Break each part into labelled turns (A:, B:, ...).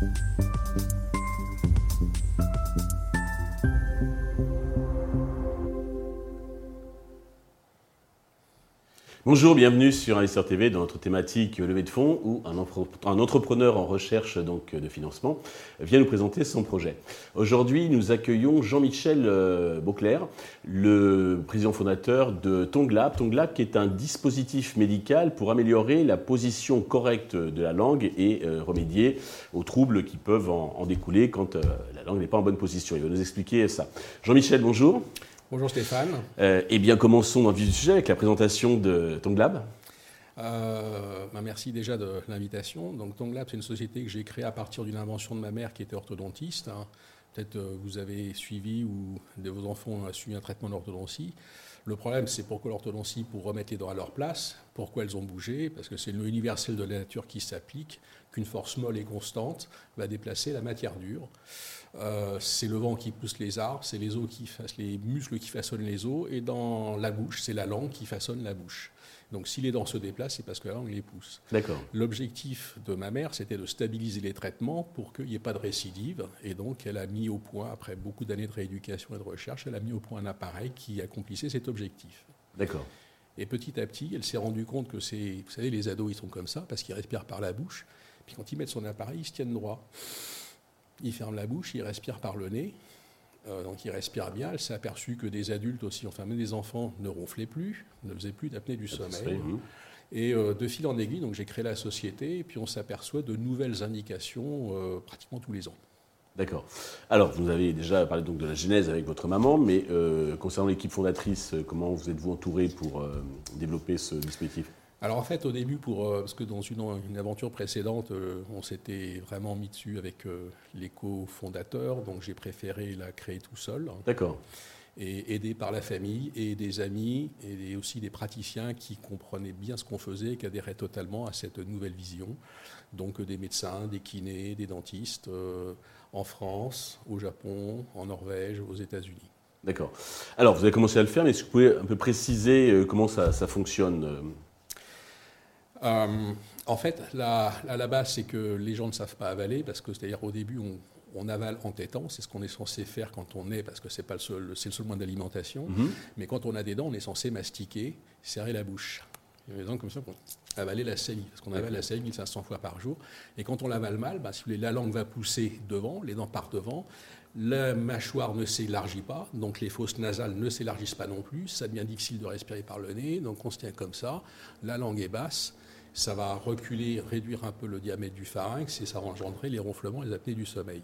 A: Thank you. Bonjour, bienvenue sur Investor TV dans notre thématique levée de fonds où un, entrepreneur en recherche donc de financement vient nous présenter son projet. Aujourd'hui, nous accueillons Jean-Michel euh, Beauclerc, le président fondateur de Tonglab. Tonglab qui est un dispositif médical pour améliorer la position correcte de la langue et euh, remédier aux troubles qui peuvent en, découler quand euh, la langue n'est pas en bonne position. Il va nous expliquer ça. Jean-Michel, bonjour.
B: Bonjour Stéphane.
A: Euh, eh bien, commençons dans le vif du sujet avec la présentation de Tonglab.
B: Euh, bah, merci déjà de l'invitation. Donc Tonglab, c'est une société que j'ai créée à partir d'une invention de ma mère qui était orthodontiste. Hein. Peut-être euh, vous avez suivi ou de vos enfants ont suivi un traitement d'orthodontie. Le problème, c'est pourquoi l'orthodontie Pour remettre les dents à leur place. Pourquoi elles ont bougé Parce que c'est le universel de la nature qui s'applique, qu'une force molle et constante va déplacer la matière dure. Euh, c'est le vent qui pousse les arbres, c'est les les muscles qui façonnent les os, et dans la bouche, c'est la langue qui façonne la bouche. Donc si les dents se déplacent, c'est parce que la langue les pousse.
A: D'accord.
B: L'objectif de ma mère, c'était de stabiliser les traitements pour qu'il n'y ait pas de récidive. Et donc elle a mis au point, après beaucoup d'années de rééducation et de recherche, elle a mis au point un appareil qui accomplissait cet objectif.
A: D'accord.
B: Et petit à petit, elle s'est rendue compte que c'est, vous savez, les ados, ils sont comme ça parce qu'ils respirent par la bouche. Puis quand ils mettent son appareil, ils se tiennent droit il ferme la bouche, il respire par le nez. Euh, donc il respire bien. Elle s'est aperçue que des adultes aussi, enfin même des enfants, ne ronflaient plus, ne faisaient plus d'apnée du sommeil. Et euh, de fil en aiguille, donc j'ai créé la société et puis on s'aperçoit de nouvelles indications euh, pratiquement tous les ans.
A: D'accord. Alors, vous avez déjà parlé donc de la genèse avec votre maman, mais concernant l'équipe fondatrice, comment vous êtes-vous entouré pour développer ce dispositif?
B: Alors en fait, au début, pour, euh, parce que dans une, aventure précédente, euh, on s'était vraiment mis dessus avec euh, les co-fondateurs, donc j'ai préféré la créer tout seul.
A: D'accord.
B: Et aidé par la famille et des amis et aussi des praticiens qui comprenaient bien ce qu'on faisait et qui adhéraient totalement à cette nouvelle vision. Donc des médecins, des kinés, des dentistes en France, au Japon, en Norvège, aux États-Unis.
A: D'accord. Alors, vous avez commencé à le faire, mais est-ce que vous pouvez un peu préciser comment ça, ça fonctionne
B: euh, en fait, à la base, c'est que les gens ne savent pas avaler, parce que c'est-à-dire au début, on, avale en tétant, c'est ce qu'on est censé faire quand on est, parce que c'est pas le seul, c'est le seul moyen d'alimentation. Mhm. Mais quand on a des dents, on est censé mastiquer, serrer la bouche. Il y a des dents comme ça pour avaler la salive, parce qu'on avale la salive 1500 fois par jour. Et quand on l'avale mal, bah, si la langue va pousser devant, les dents partent devant, la mâchoire ne s'élargit pas, donc les fosses nasales ne s'élargissent pas non plus, ça devient difficile de respirer par le nez, donc on se tient comme ça, la langue est basse, ça va reculer, réduire un peu le diamètre du pharynx et ça va engendrer les ronflements et les apnées du sommeil.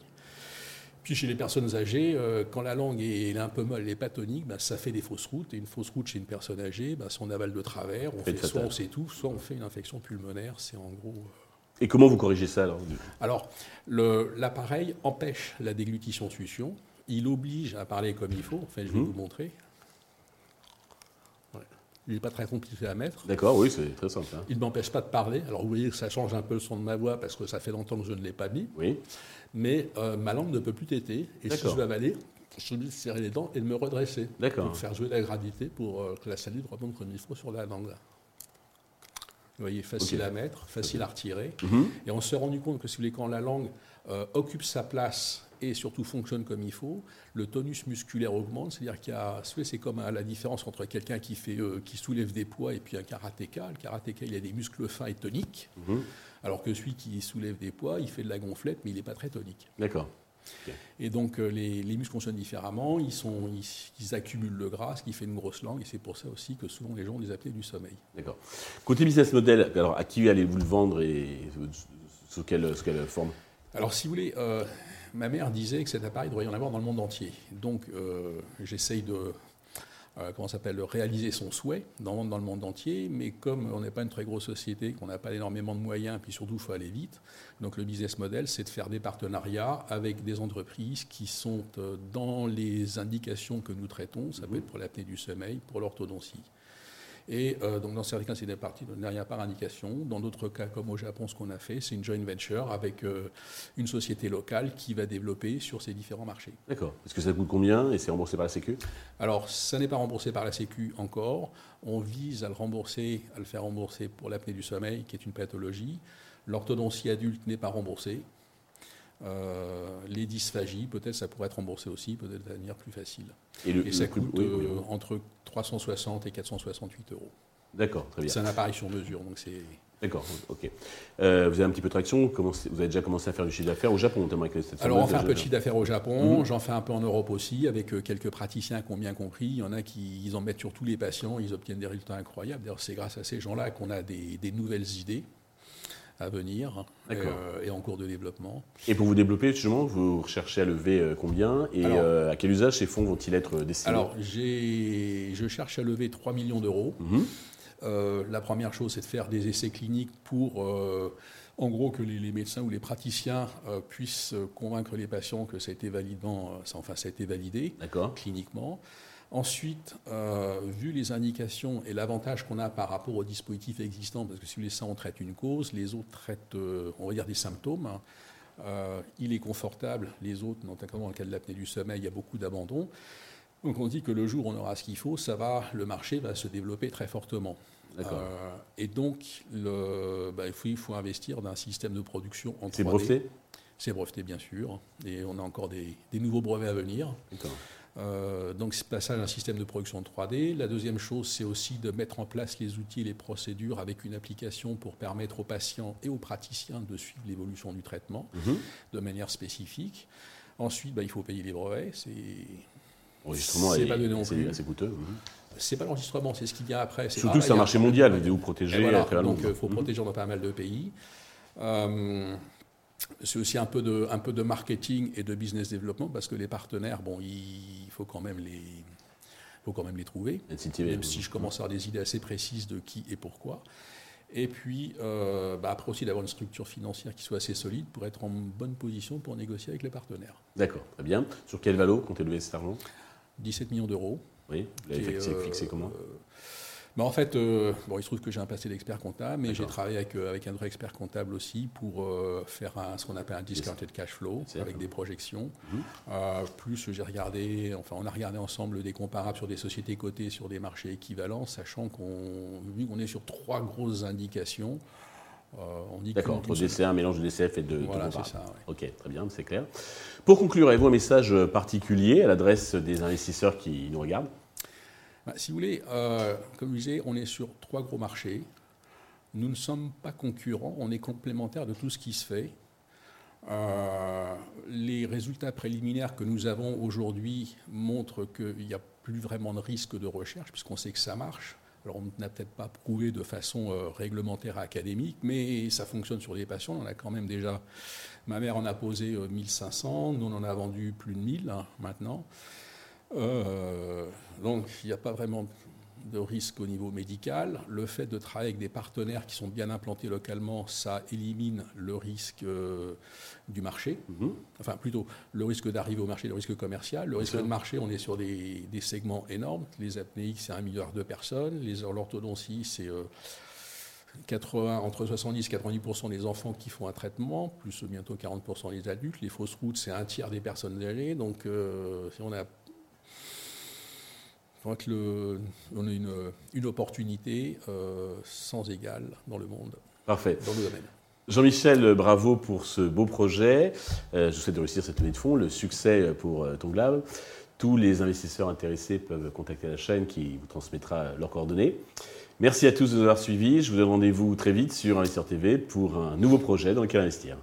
B: Puis chez les personnes âgées, euh, quand la langue est, un peu molle, elle n'est pas tonique, bah, ça fait des fausses routes. Et une fausse route chez une personne âgée, bah, si on avale de travers, on fait, soit on s'étouffe, soit on fait une infection pulmonaire. C'est en gros. Euh,
A: et comment vous corrigez ça alors
B: Alors, l'appareil empêche la déglutition-succion. Il oblige à parler comme il faut. Enfin, je vais mmh. vous montrer. Il n'est pas très compliqué à mettre.
A: D'accord, oui, c'est très simple. Hein.
B: Il ne m'empêche pas de parler. Alors vous voyez que ça change un peu le son de ma voix parce que ça fait longtemps que je ne l'ai pas mis.
A: Oui.
B: Mais euh, ma langue ne peut plus téter. Et si je veux avaler, je suis obligé de serrer les dents et de me redresser.
A: D'accord.
B: Pour faire jouer la gravité pour euh, que la salive remonte comme il faut sur la langue. Vous voyez, facile à mettre, facile à retirer. Mhm. Et on s'est rendu compte que si vous voulez, quand la langue euh, occupe sa place et surtout fonctionne comme il faut, le tonus musculaire augmente. C'est-à-dire qu'il y a, c'est comme la différence entre quelqu'un qui, fait, euh, qui soulève des poids et puis un karatéka. Le karatéka, il a des muscles fins et toniques, mhm. alors que celui qui soulève des poids, il fait de la gonflette, mais il n'est pas très tonique.
A: D'accord.
B: Et donc euh, les, muscles fonctionnent différemment, ils, sont, ils, accumulent le gras, ce qui fait une grosse langue, et c'est pour ça aussi que souvent les gens ont des apnées du sommeil.
A: D'accord. Côté business model, alors à qui allez-vous le vendre et sous quelle, sous quelle forme?
B: Alors si vous voulez, euh, ma mère disait que cet appareil devrait y en avoir dans le monde entier. Donc euh, j'essaye de euh, comment s'appelle réaliser son souhait dans, dans, le monde entier, mais comme on n'est pas une très grosse société, qu'on n'a pas énormément de moyens, puis surtout il faut aller vite, donc le business model c'est de faire des partenariats avec des entreprises qui sont euh, dans les indications que nous traitons, ça peut être pour l'apnée du sommeil, pour l'orthodontie. Et euh, donc dans certains cas, c'est des parties de rien par indication. Dans d'autres cas, comme au Japon, ce qu'on a fait, c'est une joint venture avec euh, une société locale qui va développer sur ces différents marchés.
A: D'accord. Est-ce que ça coûte combien et c'est remboursé par la Sécu?
B: Alors, ça n'est pas remboursé par la Sécu encore. On vise à le rembourser, à le faire rembourser pour l'apnée du sommeil, qui est une pathologie. L'orthodontie adulte n'est pas remboursée. Les dysphagies, peut-être ça pourrait être remboursé aussi, peut-être de manière plus facile.
A: Et,
B: le, ça coûte entre 360 et 468 euros.
A: D'accord, très bien.
B: C'est un appareil sur mesure, donc c'est.
A: D'accord, ok. Euh, vous avez un petit peu de traction, vous avez déjà commencé à faire du chiffre d'affaires au Japon,
B: notamment avec cette Alors on fait un peu de chiffre d'affaires au Japon, mhm. j'en fais un peu en Europe aussi, avec euh, quelques praticiens qui ont bien compris. Il y en a qui ils en mettent sur tous les patients, ils obtiennent des résultats incroyables. D'ailleurs, c'est grâce à ces gens-là qu'on a des, nouvelles idées à venir euh, et en cours de développement.
A: Et pour vous développer, justement, vous recherchez à lever combien et à quel usage ces fonds vont-ils être destinés?
B: Alors, je cherche à lever 3 millions d'euros. Mhm. Euh, la première chose, c'est de faire des essais cliniques pour, euh, en gros, que les, médecins ou les praticiens euh, puissent convaincre les patients que ça a été, validement, enfin, ça a été validé cliniquement. Ensuite, vu les indications et l'avantage qu'on a par rapport aux dispositifs existants, parce que si les ça, on traite une cause, les autres traitent, on va dire, des symptômes. il est confortable, les autres, notamment dans le cas de l'apnée du sommeil, il y a beaucoup d'abandon. Donc on dit que le jour où on aura ce qu'il faut, ça va, le marché va se développer très fortement. Euh, et donc, le, bah, il, faut, investir dans un système de production en 3D.
A: C'est breveté?
B: C'est breveté, bien sûr. Et on a encore des, nouveaux brevets à venir. Euh, donc, c'est passage à un système de production en 3D. La deuxième chose, c'est aussi de mettre en place les outils et les procédures avec une application pour permettre aux patients et aux praticiens de suivre l'évolution du traitement mhm. de manière spécifique. Ensuite, bah, il faut payer les brevets. C'est
A: L'enregistrement est, est, assez coûteux. Mhm.
B: C'est pas l'enregistrement, c'est ce qu'il y a après.
A: Surtout que c'est un marché mondial, vous protéger.
B: Voilà, donc il faut mhm. protéger dans pas mal de pays. Euh, c'est aussi un peu, de, un peu de marketing et de business développement parce que les partenaires, bon, il faut quand même les, faut quand même les trouver. même si je commence à avoir des idées assez précises de qui et pourquoi. Et puis, euh, bah, après aussi d'avoir une structure financière qui soit assez solide pour être en bonne position pour négocier avec les partenaires.
A: D'accord, très bien. Sur quel valo comptez lever cet argent?
B: 17 millions d'euros.
A: Oui, vous l'avez fixé, comment? euh,
B: bah, en fait, euh, bon, il se trouve que j'ai un passé d'expert comptable, mais j'ai travaillé avec, avec, un vrai expert comptable aussi pour faire ce qu'on appelle un discounted cash flow avec des projections. Mhm. plus j'ai regardé, enfin, on a regardé ensemble des comparables sur des sociétés cotées sur des marchés équivalents, sachant qu'on on est sur trois grosses indications.
A: Euh, D'accord, entre DCA, un mélange de DCF et de.
B: Voilà, ça.
A: Ok, très bien, c'est clair. Pour conclure, avez-vous un message particulier à l'adresse des investisseurs qui nous regardent?
B: Bah, Si vous voulez, euh, comme je disais, on est sur trois gros marchés. Nous ne sommes pas concurrents, on est complémentaires de tout ce qui se fait. Euh, les résultats préliminaires que nous avons aujourd'hui montrent qu'il n'y a plus vraiment de risque de recherche, puisqu'on sait que ça marche. Alors on n'a peut-être pas prouvé de façon euh, réglementaire académique, mais ça fonctionne sur les patients. On a quand même déjà, ma mère en a posé 1500, euh, nous on en a vendu plus de 1000 hein, maintenant. Euh, donc il n'y a pas vraiment de risque au niveau médical. Le fait de travailler avec des partenaires qui sont bien implantés localement, ça élimine le risque euh, du marché. Mhm. Enfin, plutôt le risque d'arriver au marché, le risque commercial. Le risque de marché, on est sur des, segments énormes. Les apnéiques, c'est un milliard de personnes. Les l'orthodontie, c'est 80, euh, entre 70 et 90% des enfants qui font un traitement, plus bientôt 40% des adultes. Les fausses routes, c'est un tiers des personnes âgées. Donc, euh, si on a on a une, une opportunité euh, sans égale dans le monde.
A: Parfait. Jean-Michel, bravo pour ce beau projet. Euh, je vous souhaite de réussir cette levée de fonds, le succès pour euh, Tonglab. Tous les investisseurs intéressés peuvent contacter la chaîne qui vous transmettra leurs coordonnées. Merci à tous de nous avoir suivis. Je vous donne rendez-vous très vite sur Investisseur TV pour un nouveau projet dans lequel investir.